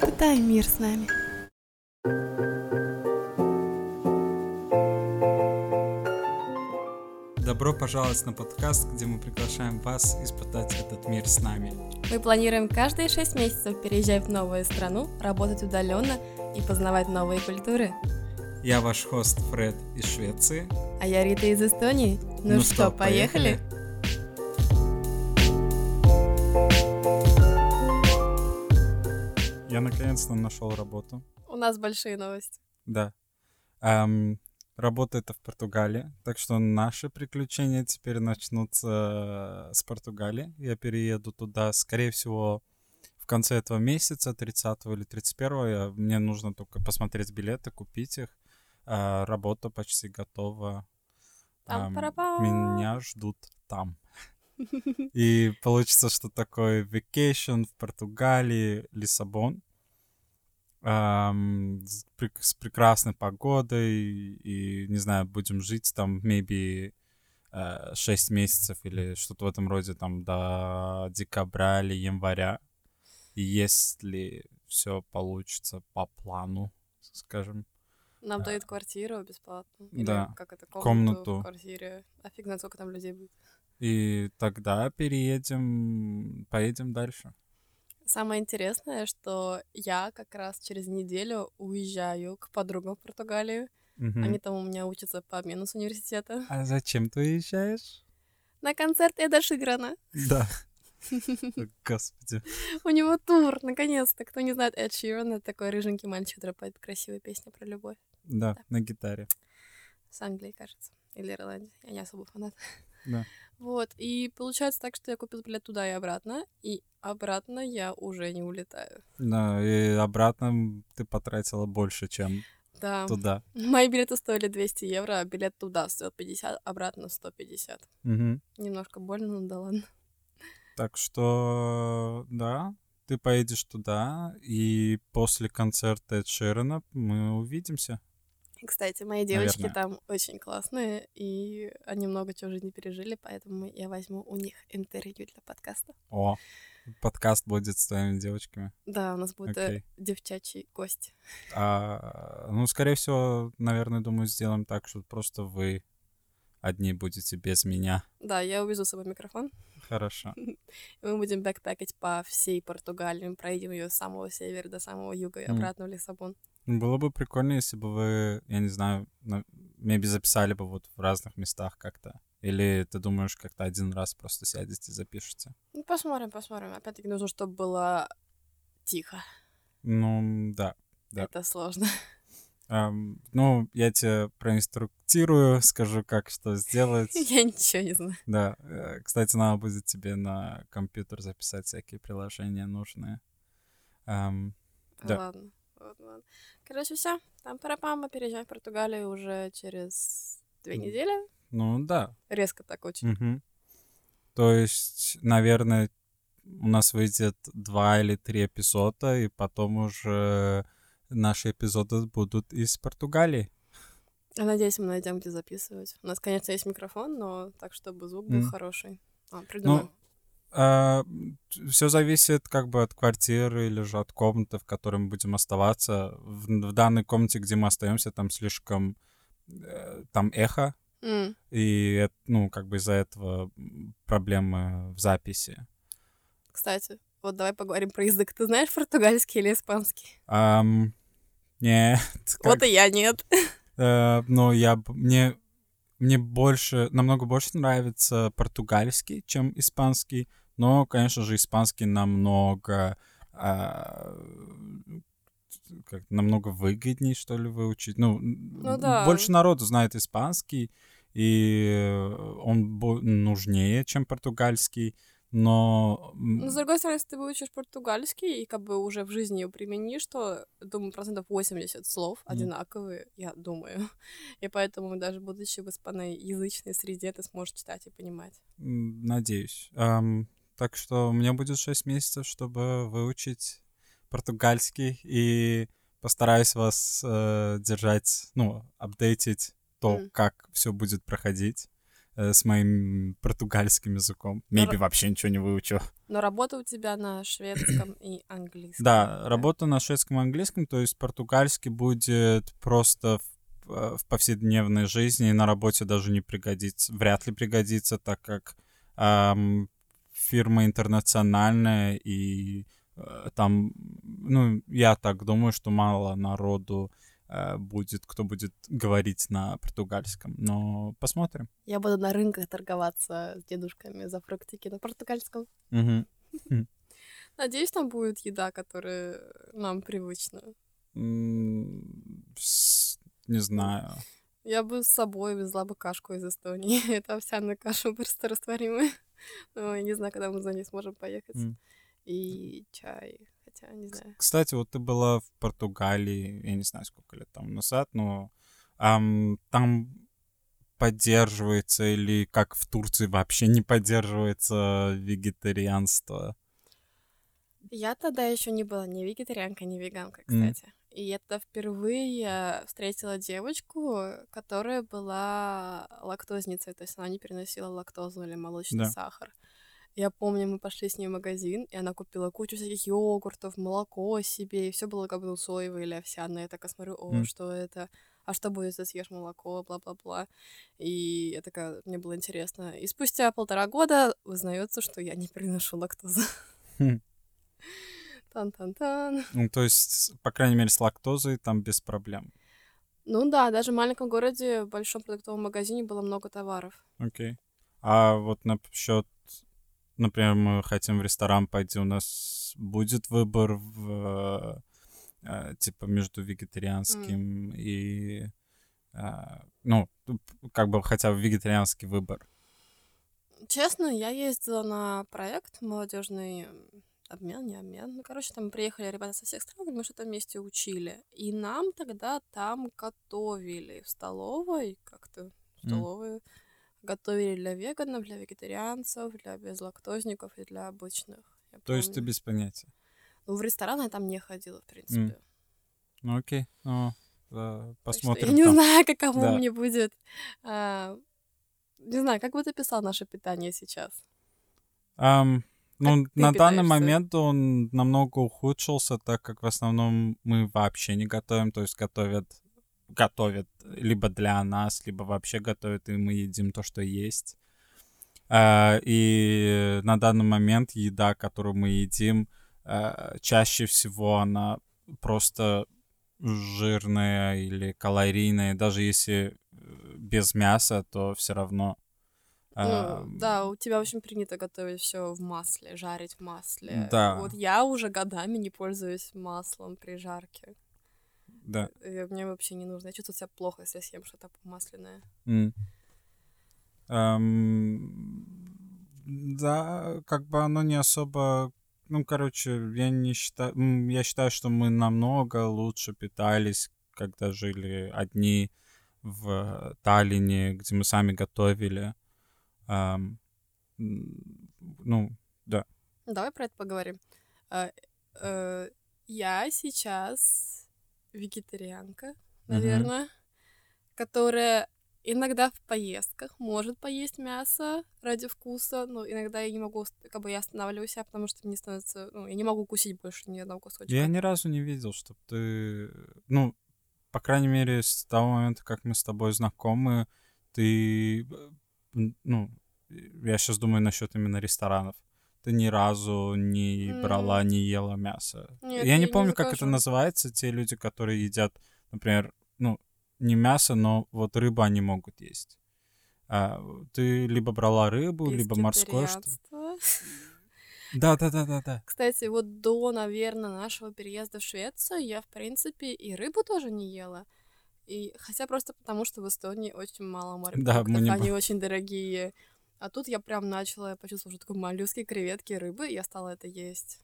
Испытай мир с нами. Добро пожаловать на подкаст, где мы приглашаем вас испытать этот мир с нами. Мы планируем каждые шесть месяцев переезжать в новую страну, работать удаленно и познавать новые культуры. Я ваш хост Фред из Швеции. А я Рита из Эстонии. Ну, ну что, что, поехали? поехали? Я наконец-то нашел работу. У нас большие новости. Да. Эм, работа это в Португалии, так что наши приключения теперь начнутся с Португалии. Я перееду туда, скорее всего, в конце этого месяца, 30 или 31. Мне нужно только посмотреть билеты, купить их. Э, работа почти готова. Эм, меня ждут там. И получится, что такое vacation в Португалии, Лиссабон эм, с, прекрасной погодой и, не знаю, будем жить там, maybe, э, 6 месяцев или что-то в этом роде, там, до декабря или января. И если все получится по плану, скажем. Нам дают квартиру бесплатно. Или да. Как это, комнату, комнату в квартире. А фиг знает, сколько там людей будет. И тогда переедем, поедем дальше. Самое интересное, что я как раз через неделю уезжаю к подругам в Португалию. Угу. Они там у меня учатся по обмену с университета. А зачем ты уезжаешь? На концерт Эда Шиграна. Да. Господи. У него тур, наконец-то. Кто не знает, Эд Ширан — это такой рыженький мальчик, который поет красивые песни про любовь. Да, на гитаре. С Англии, кажется. Или Ирландии. Я не особо фанат. Да. Вот, и получается так, что я купил билет туда и обратно, и обратно я уже не улетаю. Да, и обратно ты потратила больше, чем да. туда. Мои билеты стоили 200 евро, а билет туда стоил 50, обратно 150. Угу. Немножко больно, но да ладно. Так что, да, ты поедешь туда, и после концерта Эд Ширена мы увидимся. Кстати, мои девочки Наверное. там очень классные, и они много чего в жизни пережили, поэтому я возьму у них интервью для подкаста. О, подкаст будет с твоими девочками? Да, у нас будет okay. девчачий гость. А, ну, скорее всего, наверное, думаю, сделаем так, что просто вы одни будете без меня. Да, я увезу с собой микрофон. Хорошо. Мы будем бэкпэкать по всей Португалии, мы проедем ее с самого севера до самого юга и обратно mm. в Лиссабон. Было бы прикольно, если бы вы, я не знаю, maybe записали бы вот в разных местах как-то. Или ты думаешь, как-то один раз просто сядете и запишете? Ну, посмотрим, посмотрим. Опять-таки нужно, чтобы было тихо. Ну, да. да. Это сложно. Um, ну, я тебе проинструктирую, скажу, как что сделать. Я ничего не знаю. Да. Э, кстати, надо будет тебе на компьютер записать всякие приложения нужные. Um, да. Ладно. Вот, вот. Короче, все. Там парапам, мы переезжаем в Португалию уже через две недели. Ну да. Резко так очень. Угу. То есть, наверное, у нас выйдет два или три эпизода, и потом уже наши эпизоды будут из Португалии. Надеюсь, мы найдем, где записывать. У нас, конечно, есть микрофон, но так, чтобы звук был mm. хороший. А, придумаем. Ну, а, все зависит как бы от квартиры или же от комнаты, в которой мы будем оставаться. В, в данной комнате, где мы остаемся, там слишком э, там эхо, mm. и ну как бы из-за этого проблемы в записи. Кстати, вот давай поговорим про язык. Ты знаешь португальский или испанский? Um, нет. Вот и я нет. Uh, но я мне мне больше, намного больше нравится португальский, чем испанский. Но, конечно же, испанский намного, а, как, намного выгоднее, что ли, выучить. Ну, ну да. больше народу знает испанский, и он нужнее, чем португальский. Но... Но, с другой стороны, если ты выучишь португальский и как бы уже в жизни применишь, то, думаю, процентов 80 слов mm. одинаковые, я думаю. И поэтому даже будучи в испаноязычной среде, ты сможешь читать и понимать. Надеюсь. Um, так что у меня будет 6 месяцев, чтобы выучить португальский, и постараюсь вас э, держать, ну, апдейтить то, mm. как все будет проходить. Э, с моим португальским языком. Maybe Ра- вообще ничего не выучил. Но работа у тебя на шведском и английском. Да, работа на шведском и английском, то есть португальский будет просто в, э, в повседневной жизни и на работе даже не пригодится, вряд ли пригодится, так как ам, фирма интернациональная и э, там, ну, я так думаю, что мало народу будет, кто будет говорить на португальском, но посмотрим. Я буду на рынках торговаться с дедушками за фруктики на португальском. Мгм. Надеюсь, там будет еда, которая нам привычна. Не знаю. Я бы с собой везла бы кашку из Эстонии. Это овсяная каша просто растворимая. Но я не знаю, когда мы за ней сможем поехать. И чай. Хотя, не знаю. Кстати, вот ты была в Португалии, я не знаю, сколько лет там назад, но ам, там поддерживается или как в Турции вообще не поддерживается вегетарианство? Я тогда еще не была ни вегетарианкой, ни веганкой, М. кстати. И я тогда впервые встретила девочку, которая была лактозницей, то есть она не переносила лактозу или молочный Да. сахар. Я помню, мы пошли с ней в магазин, и она купила кучу всяких йогуртов, молоко себе, и все было как бы соевое или овсяное. Я такая смотрю, о, М. что это? А что будет, если съешь молоко, бла-бла-бла. И я такая, мне было интересно. И спустя полтора года узнается, что я не переношу лактозу. Хм. Тан-тан-тан. Ну, то есть, по крайней мере, с лактозой там без проблем. Ну да, даже в маленьком городе, в большом продуктовом магазине было много товаров. Окей. А вот насчет, например, мы хотим в ресторан пойти, у нас будет выбор в э, типа между вегетарианским и э, ну как бы хотя бы вегетарианский выбор. Честно, я ездила на проект молодежный обмен, не обмен. Ну, короче, там приехали ребята со всех стран, мы что-то вместе учили. И нам тогда там готовили в столовой, как-то в столовой, готовили для веганов, для вегетарианцев, для безлактозников и для обычных. Я То есть ты помню. без понятия. Ну, в ресторан я там не ходила, в принципе. Ну окей, ну что посмотрим. Я не там. знаю, каково Да. мне будет. а, не знаю, как бы ты писал наше питание сейчас? Ам, ну, Как на данный питаешься? момент он намного ухудшился, так как в основном мы вообще не готовим, то есть готовят, готовят либо для нас, либо вообще готовят, и мы едим то, что есть. А, и на данный момент еда, которую мы едим, а, чаще всего она просто жирная или калорийная, даже если э, без мяса, то все равно. Ну, ам, да, у тебя очень принято готовить все в масле, жарить в масле. Да. Вот я уже годами не пользуюсь маслом при жарке. Да. И мне вообще не нужно. Я чувствую себя плохо, если я съем что-то помасленное. М. Эм, да, как бы оно не особо... Ну, короче, я не считаю... Я считаю, что мы намного лучше питались, когда жили одни в Таллине, где мы сами готовили. Эм, ну, да. Давай про это поговорим. А, э, Я сейчас вегетарианка, наверное, которая иногда в поездках может поесть мясо ради вкуса, но иногда я не могу, как бы я останавливаю себя, потому что мне становится, ну, я не могу укусить больше ни одного кусочка. Я ни разу не видел, чтобы ты... Ну, по крайней мере, с того момента, как мы с тобой знакомы, ты... э, Ну, я сейчас думаю насчет именно ресторанов. Ты ни разу не брала, не ела мясо. Нет, я не я не помню, как это называется, те люди, которые едят, например, ну, не мясо, но вот рыбу они могут есть. А, ты либо брала рыбу, либо морское что Пескетарианство. Да, да, да, да, да. Кстати, вот до, наверное, нашего переезда в Швецию я, в принципе, и рыбу тоже не ела. И хотя просто потому, что в Эстонии очень мало морепродуктов, мы не они очень дорогие. А тут я прям начала, я почувствовала, что такое моллюски, креветки, рыбы, и я стала это есть.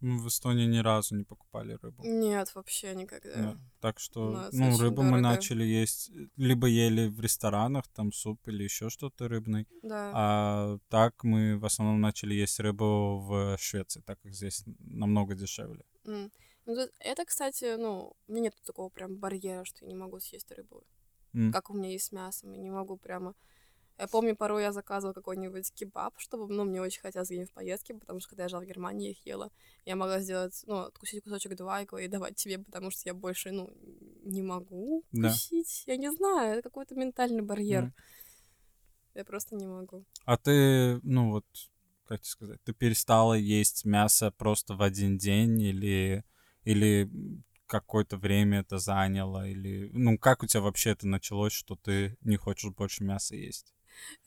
Мы в Эстонии ни разу не покупали рыбу. Нет, вообще никогда. Да. Так что, ну, рыбу мы дорого. начали есть, э, либо ели в ресторанах, там суп или еще что-то рыбный, Да. а так мы в основном начали есть рыбу в Швеции, так как здесь намного дешевле. Ну, тут- это, кстати, ну, у меня нет такого прям барьера, что я не могу съесть рыбу. М. Как у меня есть с мясом, я не могу прямо... Я помню, порой я заказывала какой-нибудь кебаб, чтобы, ну, мне очень хотелось где-нибудь в поездке, потому что когда я жила в Германии, их ела. Я могла сделать, ну, откусить кусочек два и давать тебе, потому что я больше, ну, не могу Да. кусить. Я не знаю, это какой-то ментальный барьер. Мгм. Я просто не могу. А ты, ну вот, как тебе сказать, ты перестала есть мясо просто в один день или, или какое-то время это заняло? Или, ну, как у тебя вообще это началось, что ты не хочешь больше мяса есть?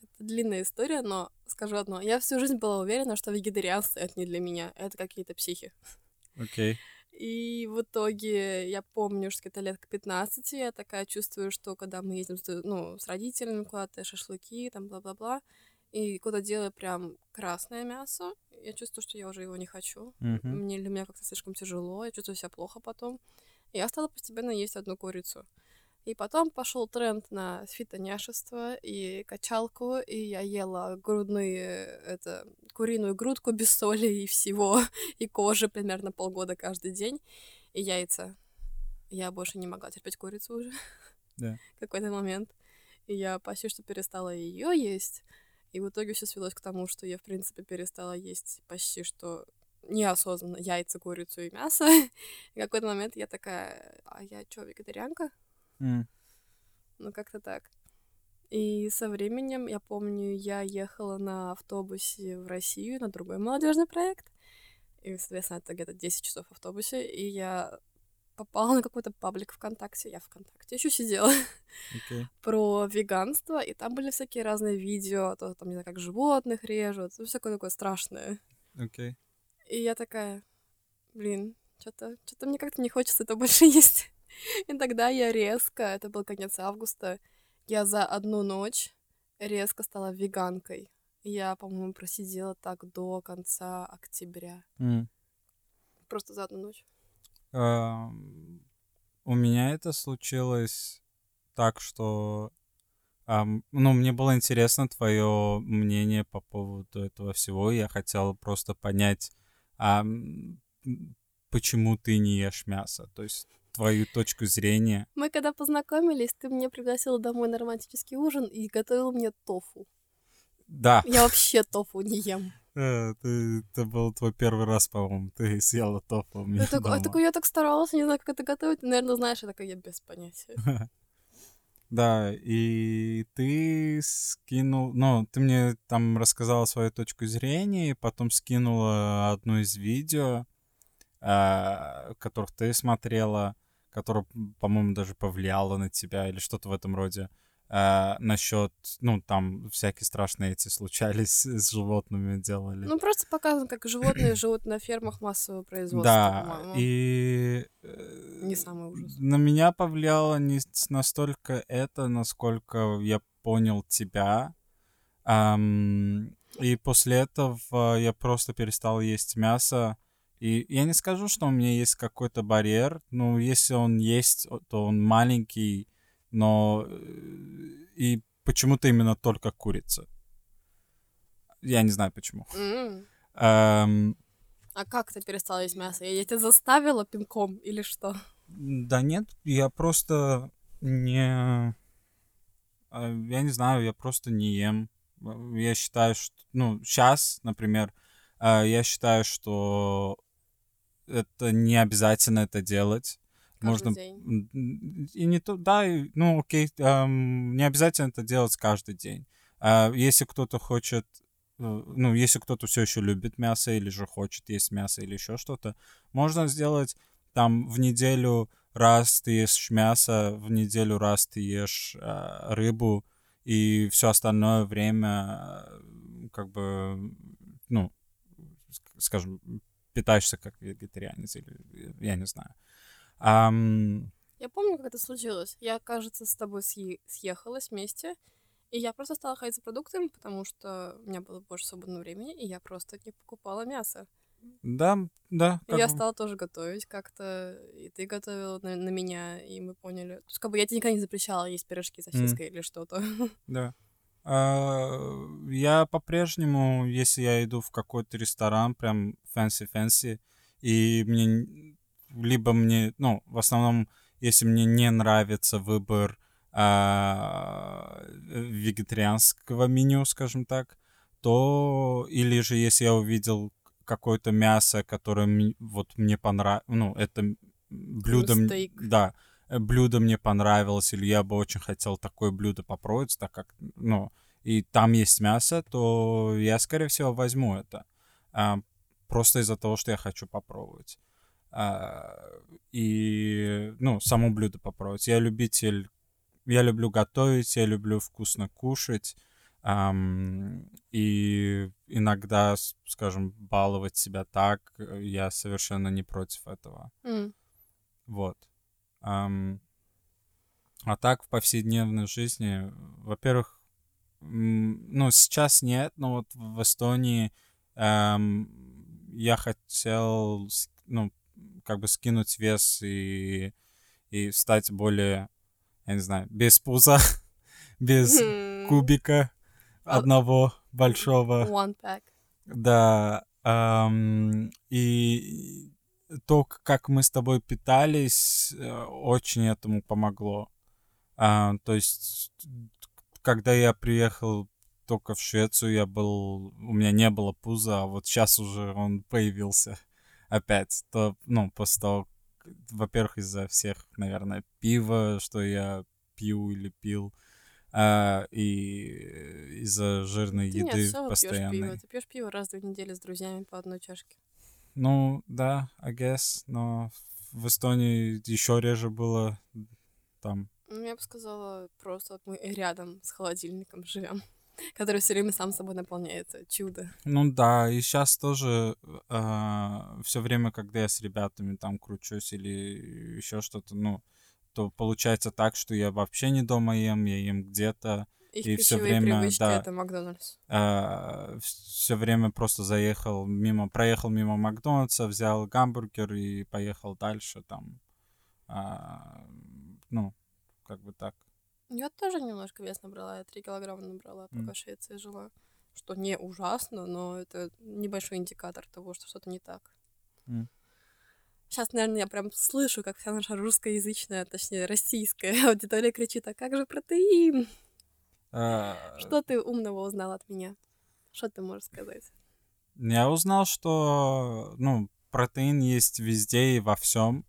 Это длинная история, но скажу одно. Я всю жизнь была уверена, что вегетарианство — это не для меня, это какие-то психи. Окей. И в итоге я помню, что где-то лет к 15 я такая чувствую, что когда мы едем с, ну, с родителями куда-то, шашлыки, там, бла-бла-бла, и куда делаю прям красное мясо, я чувствую, что я уже его не хочу. Мгм. Мне для меня как-то слишком тяжело, я чувствую себя плохо потом. И я стала постепенно есть одну курицу. И потом пошел тренд на фитоняшество и качалку, и я ела грудные, это, куриную грудку без соли и всего, и кожи примерно полгода каждый день, и яйца. Я больше не могла терпеть курицу уже Да. какой-то момент. И я почти что перестала ее есть. И в итоге все свелось к тому, что я, в принципе, перестала есть почти что неосознанно яйца, курицу и мясо. И в какой-то момент я такая, а я что, вегетарианка? М. Ну, как-то так. И со временем, я помню, я ехала на автобусе в Россию на другой молодежный проект. И, соответственно, это где-то 10 часов в автобусе. И я попала на какой-то паблик ВКонтакте. Я ВКонтакте еще сидела. Окей. про веганство, и там были всякие разные видео, то там, не знаю, как животных режут, ну, всякое такое страшное. Окей. И я такая, блин, что-то что мне как-то не хочется это больше есть. И тогда я резко, это был конец августа, я за одну ночь резко стала веганкой. Я, по-моему, просидела так до конца октября. М. Просто за одну ночь. У меня это случилось так, что, ну, мне было интересно твое мнение по поводу этого всего. Я хотел просто понять, почему ты не ешь мясо, то есть твою точку зрения. Мы когда познакомились, ты меня пригласила домой на романтический ужин и готовил мне тофу. Да, Я вообще тофу не ем. э, ты- это был твой первый раз, по-моему, ты съела тофу у меня Я так, а дома. такой, я так старалась, не знаю, как это готовить. Ты, наверное, знаешь, я такая, я без понятия. Да, и ты скинул, ну, ты мне там рассказала свою точку зрения, и потом скинула одно из видео, а, которых ты смотрела, которое, м, по-моему, даже повлияло на тебя или что-то в этом роде, а, насчет, ну, там всякие страшные эти случались с животными делали. Ну, просто показано, как животные живут на фермах массового производства, Да, и э, Не самый ужас. на меня повлияло не настолько это, насколько я понял тебя. Ам, и после этого я просто перестал есть мясо. И я не скажу, что у меня есть какой-то барьер. Ну, если он есть, то он маленький, но э, и почему-то именно только курица. Я не знаю почему. М. Ам, А как ты перестала есть мясо? Я тебя заставила пинком или что? Да нет, я просто не... а, Я не знаю, я просто не ем. А, Я считаю, что... Ну, сейчас, например, я считаю, что это не обязательно это делать. Каждый Можно... день. И не то... Да, и- ну окей, ам, не обязательно это делать каждый день. А Если кто-то хочет... э, Ну, если кто-то все еще любит мясо или же хочет есть мясо или еще что-то, можно сделать там в неделю раз ты ешь мясо, в неделю раз ты ешь а, рыбу, и все остальное время а, как бы, ну, скажем, питаешься как вегетарианец или я не знаю. Ам, Я помню, как это случилось. Я, кажется, с тобой съе- съехалась вместе, и я просто стала ходить за продуктами, потому что у меня было больше свободного времени, и я просто не покупала мясо. да, да. И я бы. стала тоже готовить как-то, и ты готовила на, на меня, и мы поняли. То есть, как бы я тебе никогда не запрещала есть пирожки с сосиской или что-то. Да. А, Я по-прежнему, если я иду в какой-то ресторан, прям fancy-fancy, и мне либо мне, ну, в основном, если мне не нравится выбор а, вегетарианского меню, скажем так, то или же если я увидел какое-то мясо, которое вот мне понравилось, ну, это блюдо, Стейк. да, э, блюдо мне понравилось, или я бы очень хотел такое блюдо попробовать, так как, ну, и там есть мясо, то я, скорее всего, возьму это. А, просто из-за того, что я хочу попробовать. А, и, ну, само блюдо попробовать. Я любитель, я люблю готовить, я люблю вкусно кушать. Um, и иногда, скажем, баловать себя так, я совершенно не против этого. М. Вот. А так в повседневной жизни, во-первых, ну, сейчас нет, но вот в Эстонии ам, я хотел, ну, как бы скинуть вес и, и стать более, я не знаю, без пуза, без М. кубика А- одного большого. One pack. Да, ам, и то, как мы с тобой питались, э, очень этому помогло. А, то есть, когда я приехал только в Швецию, я был, у меня не было пуза, а вот сейчас уже он появился опять. То, ну, после того, во-первых, из-за всех, наверное, пива, что я пью или пил, а, и из-за жирной Ты еды пьешь постоянной. пиво. Ты пьешь пиво раз в две недели с друзьями по одной чашке. Ну, да, I guess, но в Эстонии еще реже было там. Ну, я бы сказала, просто вот мы рядом с холодильником живем, который все время сам собой наполняется. Чудо. Ну да, и сейчас тоже все время, когда я с ребятами там кручусь или еще что-то, ну, то получается так, что я вообще не дома ем, я ем где-то, Их И пищевые время, привычки да. это Макдональдс. все время просто заехал мимо, проехал мимо Макдональдса, взял гамбургер и поехал дальше там. А, ну, как бы так. Я тоже немножко вес набрала, я 3 килограмма набрала, пока М. в Швеции жила. Что не ужасно, но это небольшой индикатор того, что что-то не так. М. Сейчас, наверное, я прям слышу, как вся наша русскоязычная, точнее, российская аудитория кричит, а как же протеин? А, Что ты умного узнал от меня? Что ты можешь сказать? Я узнал, что, ну, протеин есть везде и во всем.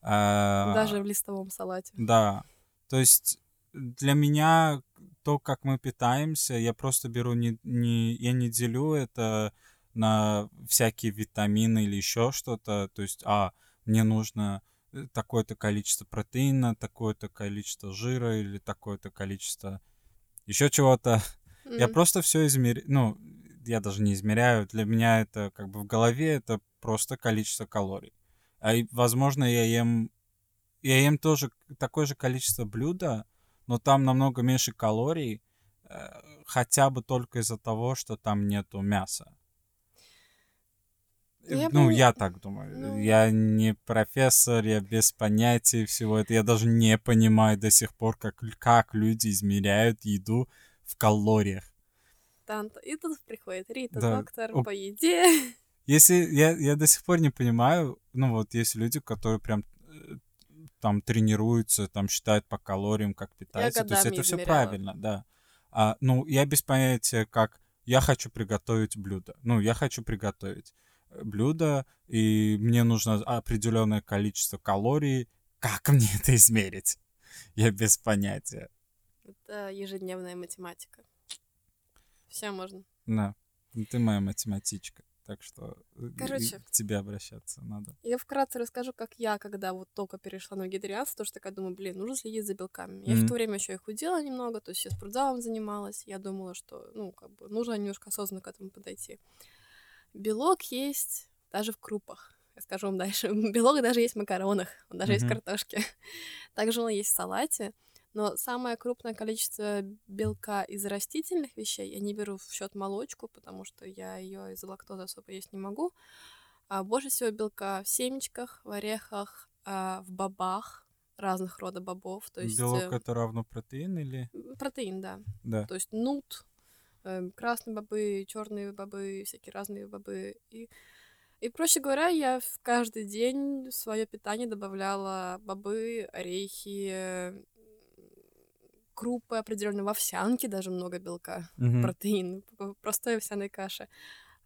Даже в листовом салате. Да. То есть для меня то, как мы питаемся, я просто беру не, не я не делю это на всякие витамины или еще что-то. То есть, а, мне нужно э, такое-то количество протеина, такое-то количество жира или такое-то количество еще чего-то. Я М. просто все измеряю. Ну, я даже не измеряю. Для меня это как бы в голове это просто количество калорий. А возможно, я ем я ем тоже такое же количество блюда, но там намного меньше калорий, э, хотя бы только из-за того, что там нету мяса. Ну, я ну, бы- я так думаю. ну- Я не профессор, я без понятия всего этого. Я даже не понимаю до сих пор, как, как люди измеряют еду в калориях. Танта. И тут приходит Рита, Да. доктор Оп. по еде. Если я, я до сих пор не понимаю, ну вот есть люди, которые прям э, там тренируются, там считают по калориям, как питаются. То есть это все правильно, да. А, ну, я без понятия, как я хочу приготовить блюдо. Ну, я хочу приготовить блюдо, и мне нужно определенное количество калорий. Как мне это измерить? Я без понятия. Это ежедневная математика. Все можно. Да. Ну, Ты моя математичка. Так что э, Короче. к тебе обращаться надо. Я вкратце расскажу, как я, когда вот только перешла на вегетарианство, тоже такая думаю, блин, нужно следить за белками. Я в то время еще и худела немного, то есть я спортзалом занималась. Я думала, что, ну, как бы, нужно немножко осознанно к этому подойти. Белок есть даже в крупах. Я скажу вам дальше. Белок даже есть в макаронах, он даже есть в картошке. Также он есть в салате. Но самое крупное количество белка из растительных вещей я не беру в счет молочку, потому что я ее из-за лактозы особо есть не могу. А больше всего белка в семечках, в орехах, а, в бобах разных рода бобов. То есть Белок э, это равно протеин или... протеин, да. Да. То есть нут, красные бобы, черные бобы, всякие разные бобы. И, и проще говоря, я в каждый день в свое питание добавляла бобы, орехи, э, крупы определенно, в овсянке даже много белка, Мгм. протеин, простой овсяной каше.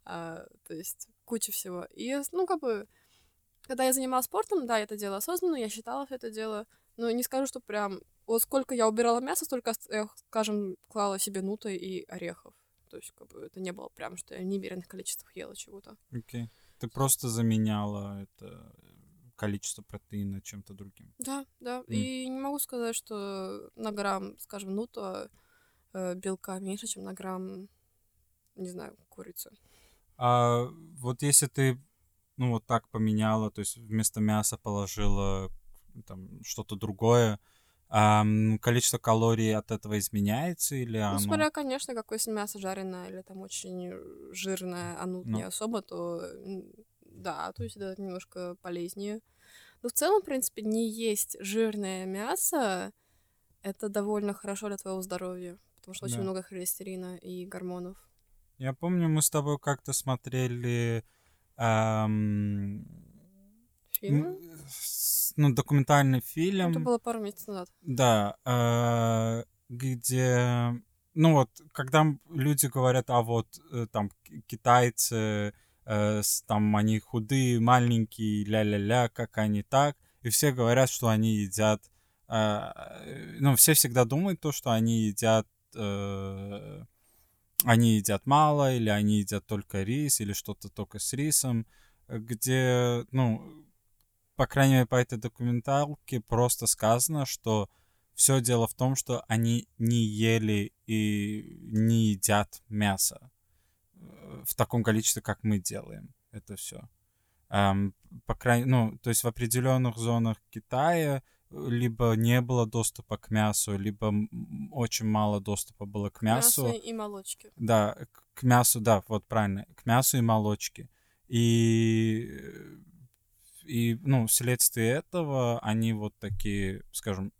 А, то есть куча всего. И, ну, как бы, когда я занималась спортом, да, я это делала осознанно, я считала все это дело, но не скажу, что прям... Вот сколько я убирала мясо, столько, я, скажем, клала себе нуты и орехов. То есть, как бы, это не было прям, что я в немеренных количествах ела чего-то. Окей. Ты просто заменяла это количество протеина чем-то другим. Да, да. М. И не могу сказать, что на грамм, скажем, нута э, белка меньше, чем на грамм, не знаю, курицы. А вот если ты, ну, вот так поменяла, то есть вместо мяса положила там что-то другое, количество калорий от этого изменяется или Ну, оно... смотря, конечно, какое если мясо жареное или там очень жирное, а нут Ну. не особо, то м, да, то есть это немножко полезнее. Но в целом, в принципе, не есть жирное мясо, это довольно хорошо для твоего здоровья, потому что очень Да. много холестерина и гормонов. Я помню, мы с тобой как-то смотрели ам, Фильмы? Ну, документальный фильм. Это было пару месяцев назад. Да, э, где, ну вот, когда люди говорят, а вот э, там ки- китайцы, э, там они худые, маленькие, ля-ля-ля, как они так, и все говорят, что они едят, ну все всегда думают то, что они едят, они едят мало, или они едят только рис, или что-то только с рисом, где, ну, по крайней мере, по этой документалке просто сказано, что все дело в том, что они не ели и не едят мясо э, в таком количестве, как мы делаем это все. по крайней, ну, то есть в определенных зонах Китая э, либо не было доступа к мясу, либо очень мало доступа было к мясу. Мясо и молочки. Да, к- к мясу, да, вот правильно, к мясу и молочке. И, э, и, ну, вследствие этого они вот такие, скажем,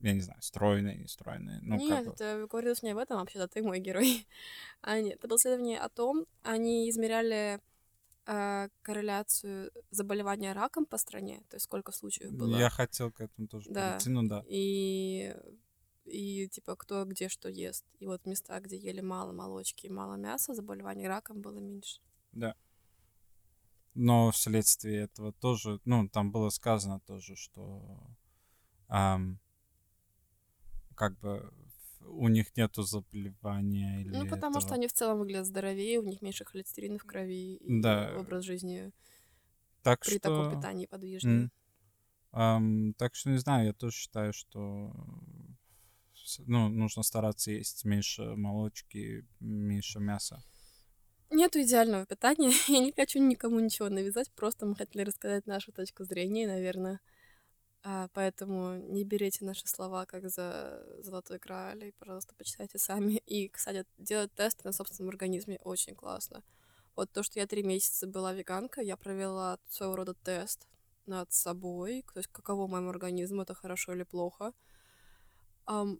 я не знаю, стройные, не стройные. Ну, как Нет, бы, это говорилось не об этом, вообще-то ты мой герой. А нет, это было исследование о том, они измеряли э, корреляцию заболевания раком по стране, то есть сколько случаев было. я хотел к этому тоже Да. перейти, ну да. И, и типа кто где что ест. И вот места, где ели мало молочки и мало мяса, заболеваний раком было меньше. Но вследствие этого тоже, ну, там было сказано тоже, что ам, как бы у них нету заболевания или Ну, потому что этого. они в целом выглядят здоровее, у них меньше холестерина в крови, и Да. образ жизни Так при что... таком питании подвижный. Ам, так что не знаю, я тоже считаю, что ну, нужно стараться есть меньше молочки, меньше мяса. Нету идеального питания. Я не хочу никому ничего навязать, просто мы хотели рассказать нашу точку зрения, наверное. А, поэтому не берите наши слова как за золотой грааль, и, пожалуйста, почитайте сами. И, кстати, делать тесты на собственном организме очень классно. Вот то, что я три месяца была веганка, я провела своего рода тест над собой, то есть каково моему организму, это хорошо или плохо. Ам,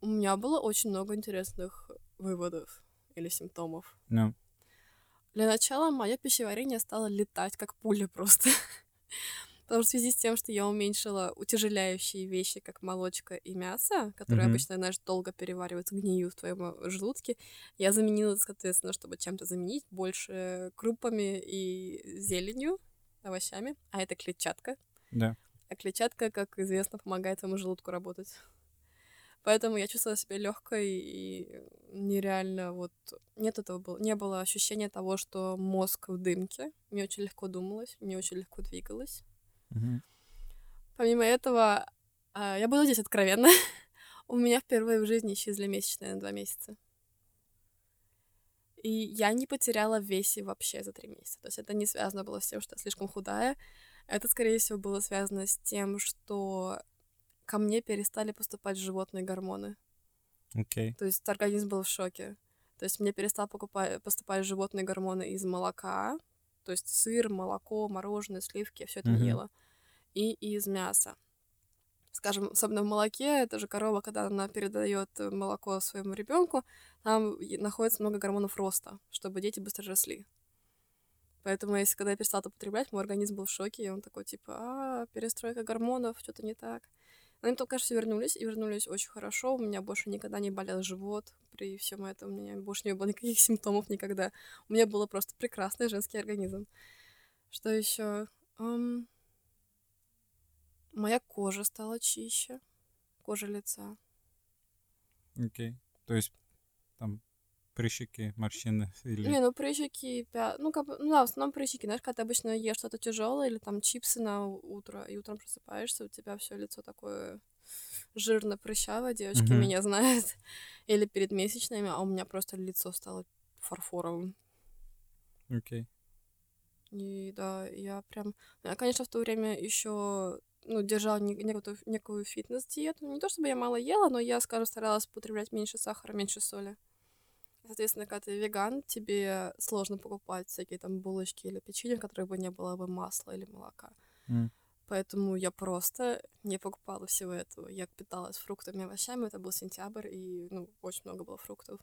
у меня было очень много интересных выводов или симптомов. Ну, Для начала мое пищеварение стало летать как пуля просто. Потому что в связи с тем, что я уменьшила утяжеляющие вещи, как молочка и мясо, которые Мгм. обычно, знаешь, долго перевариваются, гниют в твоем э, желудке, я заменила, соответственно, чтобы чем-то заменить, больше крупами и зеленью, овощами. А это клетчатка. да. А клетчатка, как известно, помогает твоему желудку работать. Поэтому я чувствовала себя легкой и нереально вот нет этого было, не было ощущения того, что мозг в дымке. Мне очень легко думалось, мне очень легко двигалось. Мгм. Помимо этого, а, я буду здесь откровенна. У меня впервые в жизни исчезли месячные на два месяца. И я не потеряла в весе вообще за три месяца. То есть это не связано было с тем, что я слишком худая. Это, скорее всего, было связано с тем, что ко мне перестали поступать животные гормоны. Окей. То есть организм был в шоке. То есть мне перестал покупать, поступать животные гормоны из молока, то есть сыр, молоко, мороженое, сливки, я все это не ела, и из мяса. Скажем, особенно в молоке, это же корова, когда она передает молоко своему ребенку, там находится много гормонов роста, чтобы дети быстро росли. Поэтому, если когда я перестала это употреблять, мой организм был в шоке, и он такой, типа, а, перестройка гормонов, что-то не так. Они только что вернулись, и вернулись очень хорошо. У меня больше никогда не болел живот при всем этом. У меня больше не было никаких симптомов никогда. У меня было просто прекрасный женский организм. Что еще? Um, моя кожа стала чище. Кожа лица. Окей. Okay. То есть там прыщики, морщины или... Не, ну прыщики, пя... ну как бы, ну да, в основном прыщики, знаешь, когда ты обычно ешь что-то тяжелое или там чипсы на утро, и утром просыпаешься, у тебя все лицо такое жирно прыщавое, девочки mm-hmm. меня знают, или перед месячными, а у меня просто лицо стало фарфоровым. Окей. Okay. И да, я прям, я, конечно, в то время еще ну, держала некую, некую фитнес-диету. Не то чтобы я мало ела, но я, скажем, старалась употреблять меньше сахара, меньше соли. Соответственно, когда ты веган, тебе сложно покупать всякие там булочки или печенье, в которых бы не было бы масла или молока. Mm. Поэтому я просто не покупала всего этого. Я питалась фруктами и овощами. Это был сентябрь, и ну, очень много было фруктов.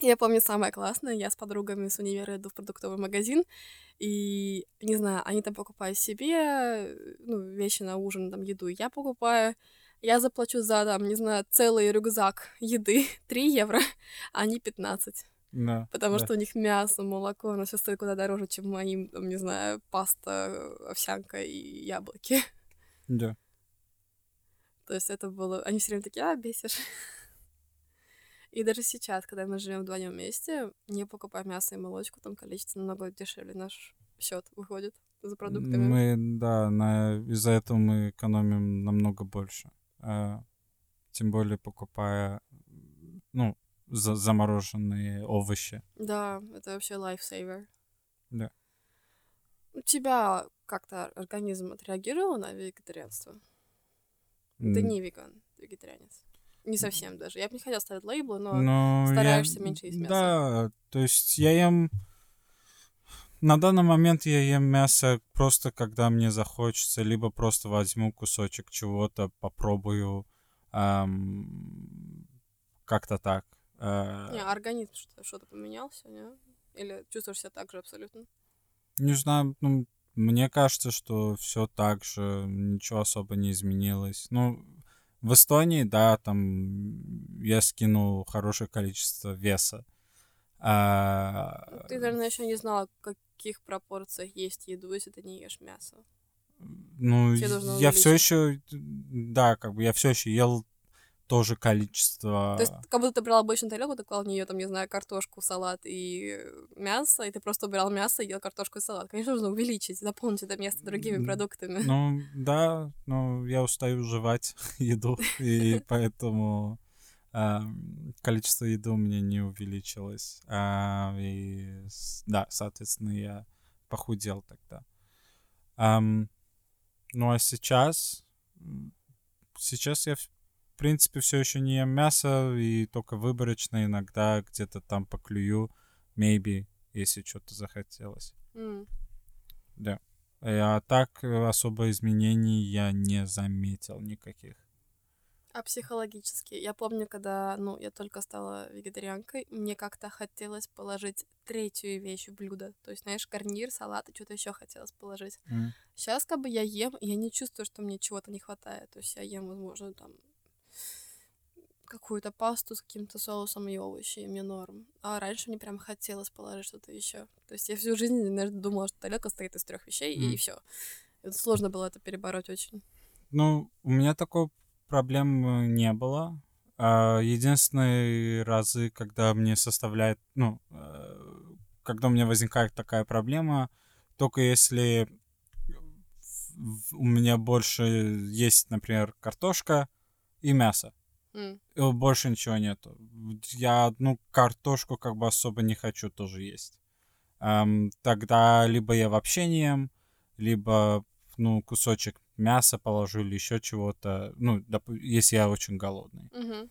Я помню самое классное, я с подругами с универа иду в продуктовый магазин, и, не знаю, они там покупают себе, ну, вещи на ужин, там, еду, я покупаю, я заплачу за, там, не знаю, целый рюкзак еды 3 евро, а они 15. Да, Потому да. что у них мясо, молоко, оно все стоит куда дороже, чем моим, там, не знаю, паста, овсянка и яблоки. Да. То есть это было... Они все время такие, а, бесишь. И даже сейчас, когда мы живем вдвоем вместе, не покупая мясо и молочку, там количество намного дешевле наш счет выходит за продуктами. Мы, да, на... из-за этого мы экономим намного больше. А, тем более покупая, ну, за замороженные овощи. Да, это вообще лайфсейвер. Да. У тебя как-то организм отреагировал на вегетарианство? Mm. Ты не веган, вегетарианец. Не совсем даже. Я бы не хотела ставить лейблы, но, но стараешься я... меньше есть мясо. Да, то есть я ем... На данный момент я ем мясо просто когда мне захочется, либо просто возьму кусочек чего-то, попробую эм, как-то так. Э, не, организм что-то, что-то поменялся, не? Или чувствуешь себя так же абсолютно? Не знаю, ну, мне кажется, что все так же, ничего особо не изменилось. Ну, в Эстонии, да, там я скинул хорошее количество веса. А... Ты, наверное, еще не знала, в каких пропорциях есть еду, если ты не ешь мясо. Ну, я все еще, да, как бы я все еще ел тоже количество. То есть, как будто ты брал обычную тарелку, ты клал в нее, там, не знаю, картошку, салат и мясо, и ты просто убирал мясо и ел картошку и салат. Конечно, нужно увеличить, заполнить это место другими продуктами. Ну, да, но я устаю жевать еду, и поэтому количество еды у меня не увеличилось. А, и, да, соответственно, я похудел тогда. ну, а сейчас... Сейчас я в принципе, все еще не ем мясо, и только выборочно иногда где-то там поклюю, maybe, если что-то захотелось. Mm. Да. А так э, особо изменений я не заметил никаких. А психологически? Я помню, когда, ну, я только стала вегетарианкой, мне как-то хотелось положить третью вещь в блюдо. То есть, знаешь, гарнир, салат и что-то еще хотелось положить. Mm. Сейчас как бы я ем, и я не чувствую, что мне чего-то не хватает. То есть я ем, возможно, там какую-то пасту с каким-то соусом и овощи, и мне норм. А раньше мне прям хотелось положить что-то еще. То есть я всю жизнь, наверное, думала, что тарелка стоит из трех вещей, mm. и все. Сложно было это перебороть очень. Ну, у меня такой проблем не было. А единственные разы, когда мне составляет, ну, э, когда у меня возникает такая проблема, только если у меня больше есть, например, картошка и мясо. Mm. Больше ничего нету. Я одну картошку как бы особо не хочу тоже есть. Эм, тогда либо я вообще не ем, либо ну кусочек мяса положу или еще чего-то. Ну, доп- если я очень голодный. Mm-hmm.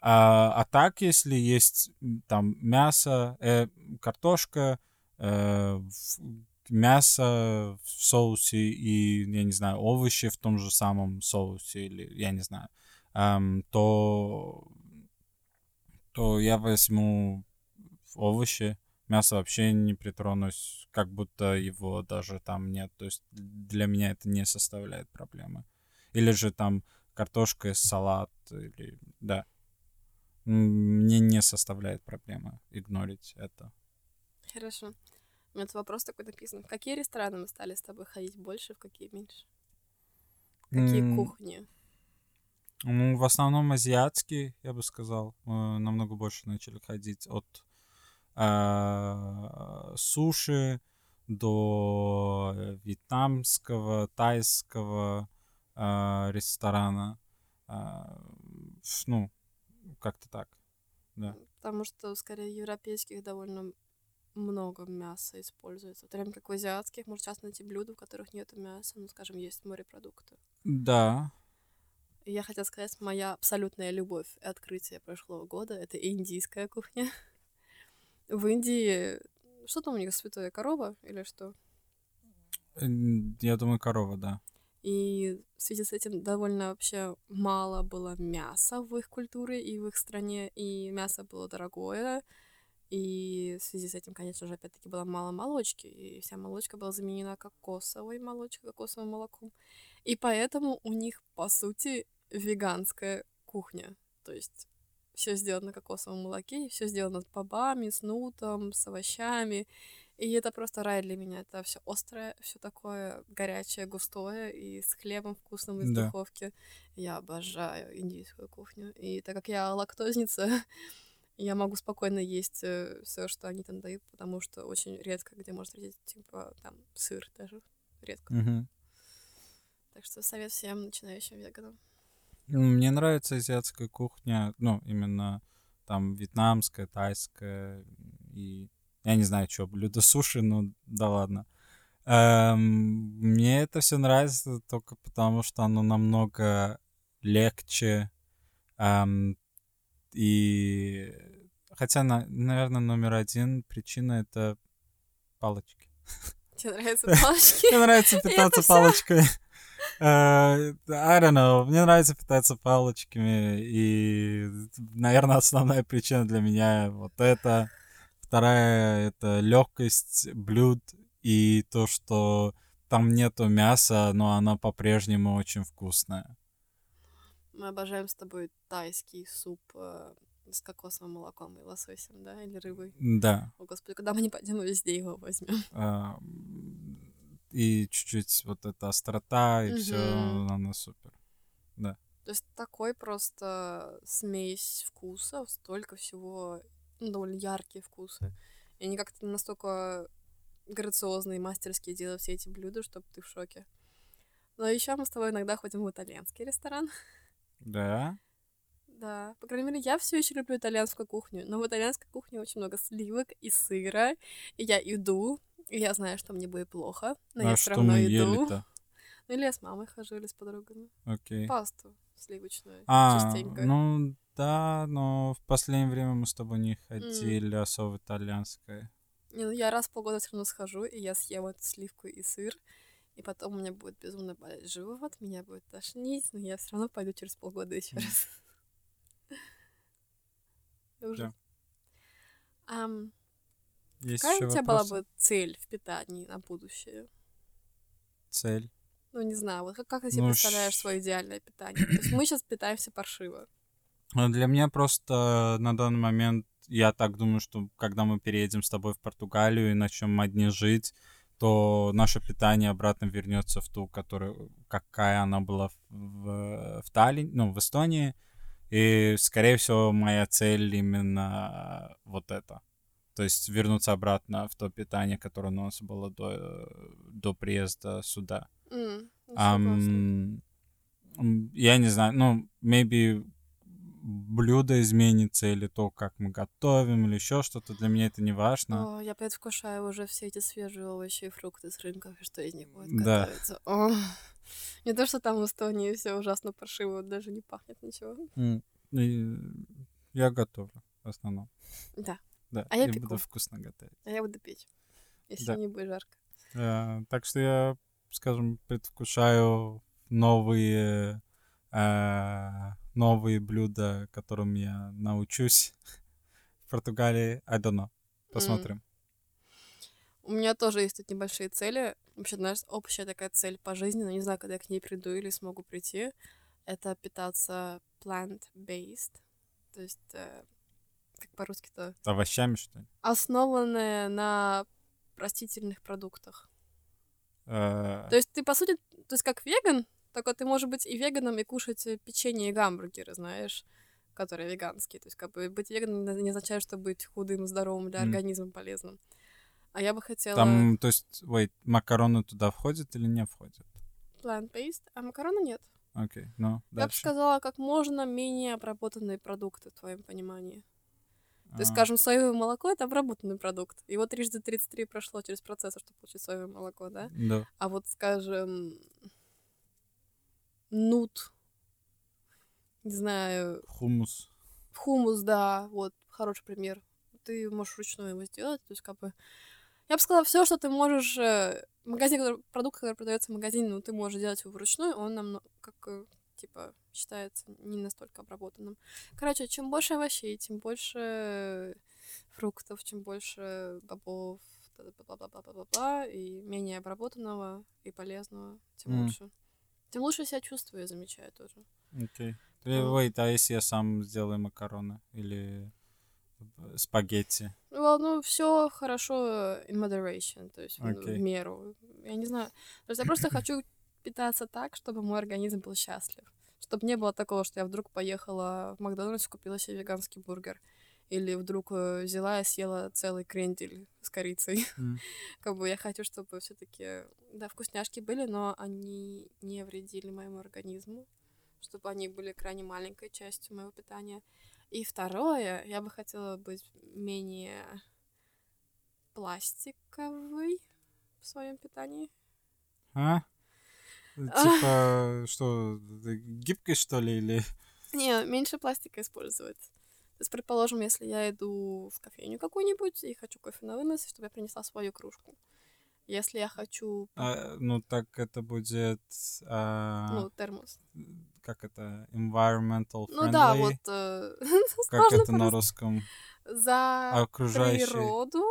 А, а так, если есть там мясо, э, картошка, э, мясо в соусе и, я не знаю, овощи в том же самом соусе или, я не знаю, эм, то, то я возьму овощи, мясо вообще не притронусь, как будто его даже там нет. То есть для меня это не составляет проблемы. Или же там картошка салат, или, да. Мне не составляет проблемы игнорить это. Хорошо. У меня тут вопрос такой написан. В какие рестораны мы стали с тобой ходить больше, в какие меньше? Какие М, кухни? Ну, в основном азиатские, я бы сказал. Мы намного больше начали ходить от а, суши до э, вьетнамского, тайского а, ресторана. Ф- ну, как-то так, да. Потому что, скорее, европейских довольно много мяса используется. В то время как в азиатских можно часто найти блюда, в которых нет мяса, ну, скажем, есть морепродукты. Да, я хотела сказать, моя абсолютная любовь и открытие прошлого года — это индийская кухня. В Индии... Что там у них, святая корова или что? Я думаю, корова, да. И в связи с этим довольно вообще мало было мяса в их культуре и в их стране, и мясо было дорогое, и в связи с этим, конечно же, опять-таки было мало молочки, и вся молочка была заменена кокосовой молочкой, кокосовым молоком. И поэтому у них, по сути, веганская кухня. То есть все сделано на кокосовом молоке, все сделано с бобами, с нутом, с овощами. И это просто рай для меня. Это все острое, все такое горячее, густое и с хлебом вкусным из Да. духовки. Я обожаю индийскую кухню. И так как я лактозница, я могу спокойно есть все, что они там дают, потому что очень редко где можно встретить, типа, там, сыр даже. Редко. Мгм. Так что совет всем начинающим веганам. Мне нравится азиатская кухня, ну, именно там вьетнамская, тайская и... Я не знаю, что, блюдо суши, ну, да ладно. Эм, мне это все нравится только потому, что оно намного легче. эм, и... Хотя, наверное, номер один причина — это палочки. Тебе нравятся палочки? Мне нравится питаться палочкой. Э, I don't know. Мне нравится питаться палочками. И, наверное, основная причина для меня вот это. Вторая — это легкость блюд и то, что там нету мяса, но она по-прежнему очень вкусная. Мы обожаем с тобой тайский суп э, с кокосовым молоком и лососем, да, или рыбой. Да. О, господи, когда мы не пойдем, мы везде его возьмем. А, И чуть-чуть вот эта острота, и все, Мгм. она супер. То есть такой просто смесь вкусов, столько всего, ну, довольно яркие вкусы. И они как-то настолько грациозные, мастерские делают все эти блюда, чтобы ты в шоке. Но еще мы с тобой иногда ходим в итальянский ресторан. Да. Да, по крайней мере, я все еще люблю итальянскую кухню, но в итальянской кухне очень много сливок и сыра, и я иду, я знаю, что мне будет плохо, но а я все равно мы иду. ели-то? Ну, или я с мамой хожу, или с подругами. Окей. Пасту сливочную, А, частенько. ну да, но в последнее время мы с тобой не ходили особо в итальянское. Не, ну я раз в полгода все равно схожу, и я съем эту сливку и сыр, и потом у меня будет безумно болеть живот, меня будет тошнить, но я все равно пойду через полгода еще раз. Ужас. Ам, Есть какая у тебя была бы цель в питании на будущее? Цель. Ну, не знаю, вот как, как ты себе Ну, представляешь ш- свое идеальное питание? То есть мы сейчас питаемся паршиво. Ну, Для меня просто на данный момент, я так думаю, что когда мы переедем с тобой в Португалию и начнем одни жить, то наше питание обратно вернется в ту, которую, какая она была в, в, в Таллине, ну, в Эстонии. И, скорее всего, моя цель именно вот это. То есть вернуться обратно в то питание, которое у нас было до, до приезда сюда. Ам, м, я не знаю, ну, maybe блюдо изменится или то, как мы готовим, или еще что-то. Для меня это не важно. О, я предвкушаю уже все эти свежие овощи и фрукты с рынков, и что из них будет Да. готовиться. О, Не то, что там в Эстонии все ужасно паршиво, даже не пахнет ничего. И я готовлю в основном. Да, Да, А я пеку. буду вкусно готовить. а я буду печь, если Да. не будет жарко. Э, так что я, скажем, предвкушаю новые э, новые блюда, которым я научусь в Португалии. I don't know. Посмотрим. У меня тоже есть тут небольшие цели. Вообще, знаешь, общая такая цель по жизни, но не знаю, когда я к ней приду или смогу прийти. Это питаться plant-based. То есть, э, по-русски-то? Овощами, что ли? Основанное на растительных продуктах. Э, То есть ты, по сути, то есть как веган, только ты можешь быть и веганом, и кушать печенье и гамбургеры, знаешь, которые веганские. То есть как бы быть веганом не означает, что быть худым, здоровым для организма полезным. А я бы хотела Там, то есть, wait, макароны туда входят или не входят? plant-based, а макароны нет. Окей, ну, Я бы сказала, как можно менее обработанные продукты, в твоем понимании. То есть, А, скажем, соевое молоко — это обработанный продукт. Его трижды 33 прошло через процессор, чтобы получить соевое молоко, да? Да. А вот, скажем, нут, не знаю, Хумус. хумус, да, вот, хороший пример. Ты можешь вручную его сделать, то есть, как бы... Я бы сказала, все, что ты можешь... э, Магазин, который, продукт, который продается в магазине, ну, ты можешь делать его вручную, он нам, как, э, типа, считается не настолько обработанным. Короче, чем больше овощей, тем больше фруктов, чем больше бобов, бла-бла-бла-бла-бла-бла, и менее обработанного и полезного, тем М. лучше. Тем лучше себя чувствую, я замечаю тоже. Окей. Ну. wait, а если я сам сделаю макароны? Или э, спагетти? Ну, ну все хорошо э, in moderation, то есть в- Окей. в меру. Я не знаю. То есть я просто хочу питаться так, чтобы мой организм был счастлив. Чтобы не было такого, что я вдруг поехала в Макдональдс, купила себе веганский бургер. Или вдруг э, взяла и съела целый крендель с корицей. М. Как бы я хочу, чтобы все таки да, вкусняшки были, но они не вредили моему организму. Чтобы они были крайне маленькой частью моего питания. И второе, я бы хотела быть менее пластиковой в своем питании. А? Типа, что, гибкой, что ли, или... Не, меньше пластика использовать. То есть, предположим, если я иду в кофейню какую-нибудь и хочу кофе на вынос, чтобы я принесла свою кружку. Если я хочу, А, ну, так это будет... а, ну, термос. как это? Environmental friendly? Ну да, вот э, Как это на русском? за Окружающий... природу.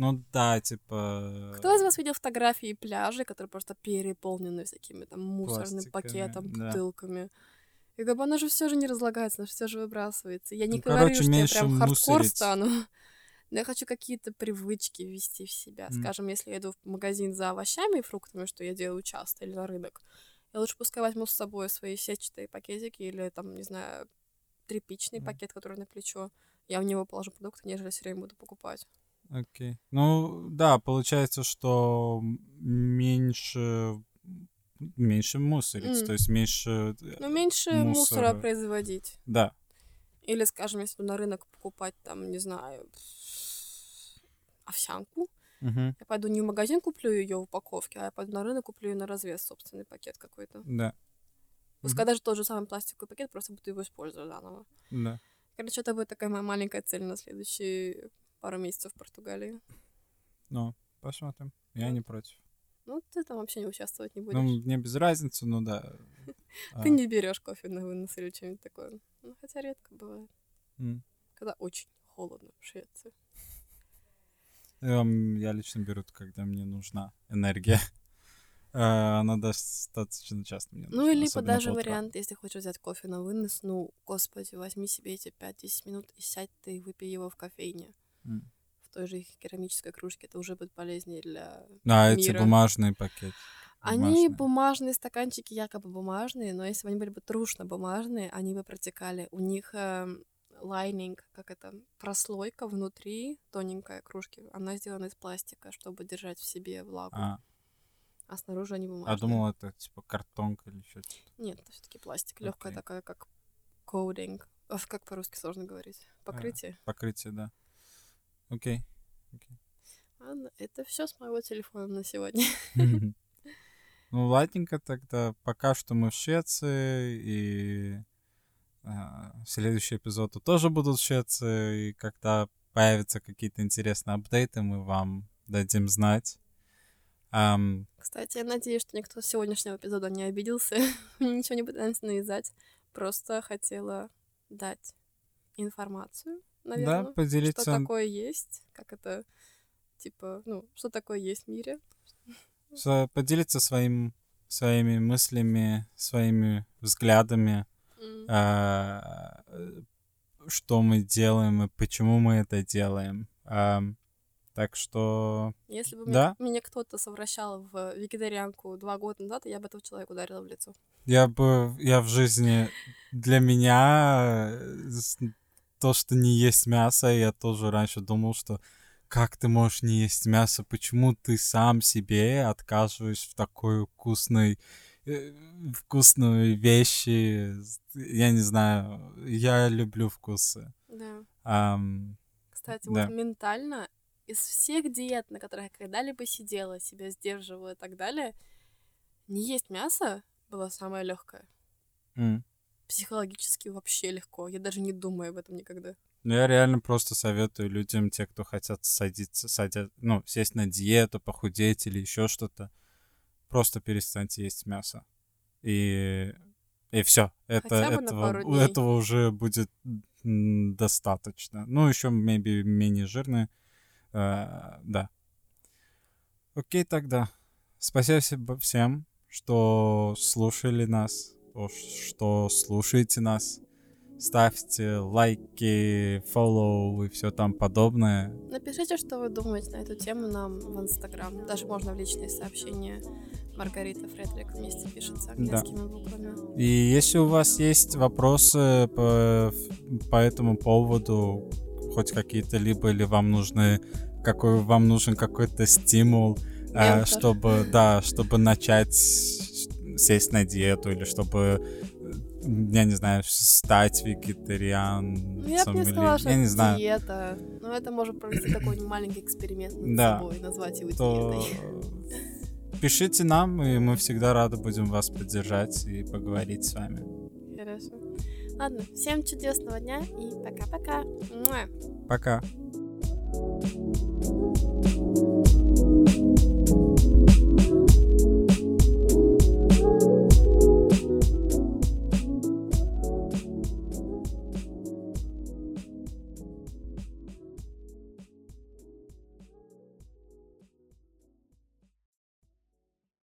Ну да, типа... Кто из вас видел фотографии пляжей, которые просто переполнены всякими там мусорным Пластиками, пакетом, да. бутылками? И как бы оно же все же не разлагается, оно все же выбрасывается. Я не Ну, говорю, короче, что я прям хардкор мусорить. стану. Но я хочу какие-то привычки ввести в себя. М. Скажем, если я иду в магазин за овощами и фруктами, что я делаю часто, или на рынок, я лучше пускай возьму с собой свои сетчатые пакетики или там, не знаю, тряпичный М. пакет, который на плечо. Я в него положу продукты, нежели все время буду покупать. Окей. Ну, да, получается, что меньше меньше мусорить, М. то есть меньше... э, Ну, меньше мусора мусора. производить. Да, Или, скажем, если на рынок покупать, там, не знаю, овсянку, Мгм. я пойду не в магазин куплю ее в упаковке, а я пойду на рынок куплю ее на развес, собственный пакет какой-то. да, Пускай даже тот же самый пластиковый пакет, просто буду его использовать заново. да. Короче, это будет такая моя маленькая цель на следующие пару месяцев в Португалии. Ну, посмотрим. Я не против. Ну, ты там вообще не участвовать не будешь. Ну, мне без разницы, ну да. А, Ты не берешь кофе на вынос или что-нибудь такое. Ну, хотя редко бывает, когда очень холодно в Швеции. Эм, Я лично беру, когда мне нужна энергия. Э, Она достаточно часто мне Ну, нужна, или особенно даже вариант, если хочешь взять кофе на вынос, ну, господи, возьми себе эти 5-10 минут и сядь ты и выпей его в кофейне. В той же керамической кружке. Это уже будет полезнее для... А, эти бумажные пакеты. Они бумажные. стаканчики, якобы бумажные, но если бы они были бы трушно бумажные, они бы протекали. У них эм, лайнинг, как это, прослойка внутри, тоненькая кружки, она сделана из пластика, чтобы держать в себе влагу. А, А, снаружи они бумажные. а думал, это типа картонка или что-то. Нет, это все-таки пластик, легкая Окей. такая, как коудинг. Как по-русски сложно говорить. Покрытие. Покрытие, да. Окей. Ладно, это все с моего телефона на сегодня. Ну, ладненько тогда. Пока что мы в Швеции, и а, следующие эпизоды тоже будут в Швеции, и когда появятся какие-то интересные апдейты, мы вам дадим знать. Ам, Кстати, я надеюсь, что никто с сегодняшнего эпизода не обиделся. Ничего не пытаемся навязать. Просто хотела дать информацию, наверное. да, поделиться. Что такое есть, как это типа, ну, что такое есть в мире. Поделиться своим, своими мыслями, своими взглядами, М. а, что мы делаем и почему мы это делаем. Ам, Так что Если бы меня, Да. меня кто-то совращал в вегетарианку два года назад, я бы этого человека ударила в лицо. я бы, я в жизни, для меня э, то, что не есть мясо, я тоже раньше думал, что как ты можешь не есть мясо, почему ты сам себе отказываешь в такой вкусной э, вкусной вещи, я не знаю, я люблю вкусы. Да. Ам, Кстати, Да. вот ментально из всех диет, на которых я когда-либо сидела, себя сдерживала и так далее, не есть мясо было самое легкое. м. Психологически вообще легко. Я даже не думаю об этом никогда. Ну, я реально просто советую людям, те, кто хотят садиться, садят, ну, сесть на диету, похудеть или еще что-то, просто перестаньте есть мясо. И, и все. Это, этого, этого уже будет достаточно. Ну, еще, maybe, менее жирные. Э, да. Окей, тогда. Спасибо всем- что слушали нас, что слушаете нас. Ставьте лайки, фоллоу и все там подобное. Напишите, что вы думаете на эту тему нам в Инстаграм. Даже можно в личные сообщения. Маргарита Фредрик вместе пишется английскими буквами. И если у вас есть вопросы по, по этому поводу, хоть какие-то либо, или вам нужны какой вам нужен какой-то стимул, Ментор. чтобы да, чтобы начать сесть на диету или чтобы э, я не знаю стать вегетарианцем Ну, я бы не или- сказала, что я не знаю диета. Но это можно провести такой маленький эксперимент над Да. собой назвать его то диетой. пишите нам и мы всегда рады будем вас поддержать и поговорить с вами Хорошо. Ладно, всем чудесного дня и пока-пока. Муа. пока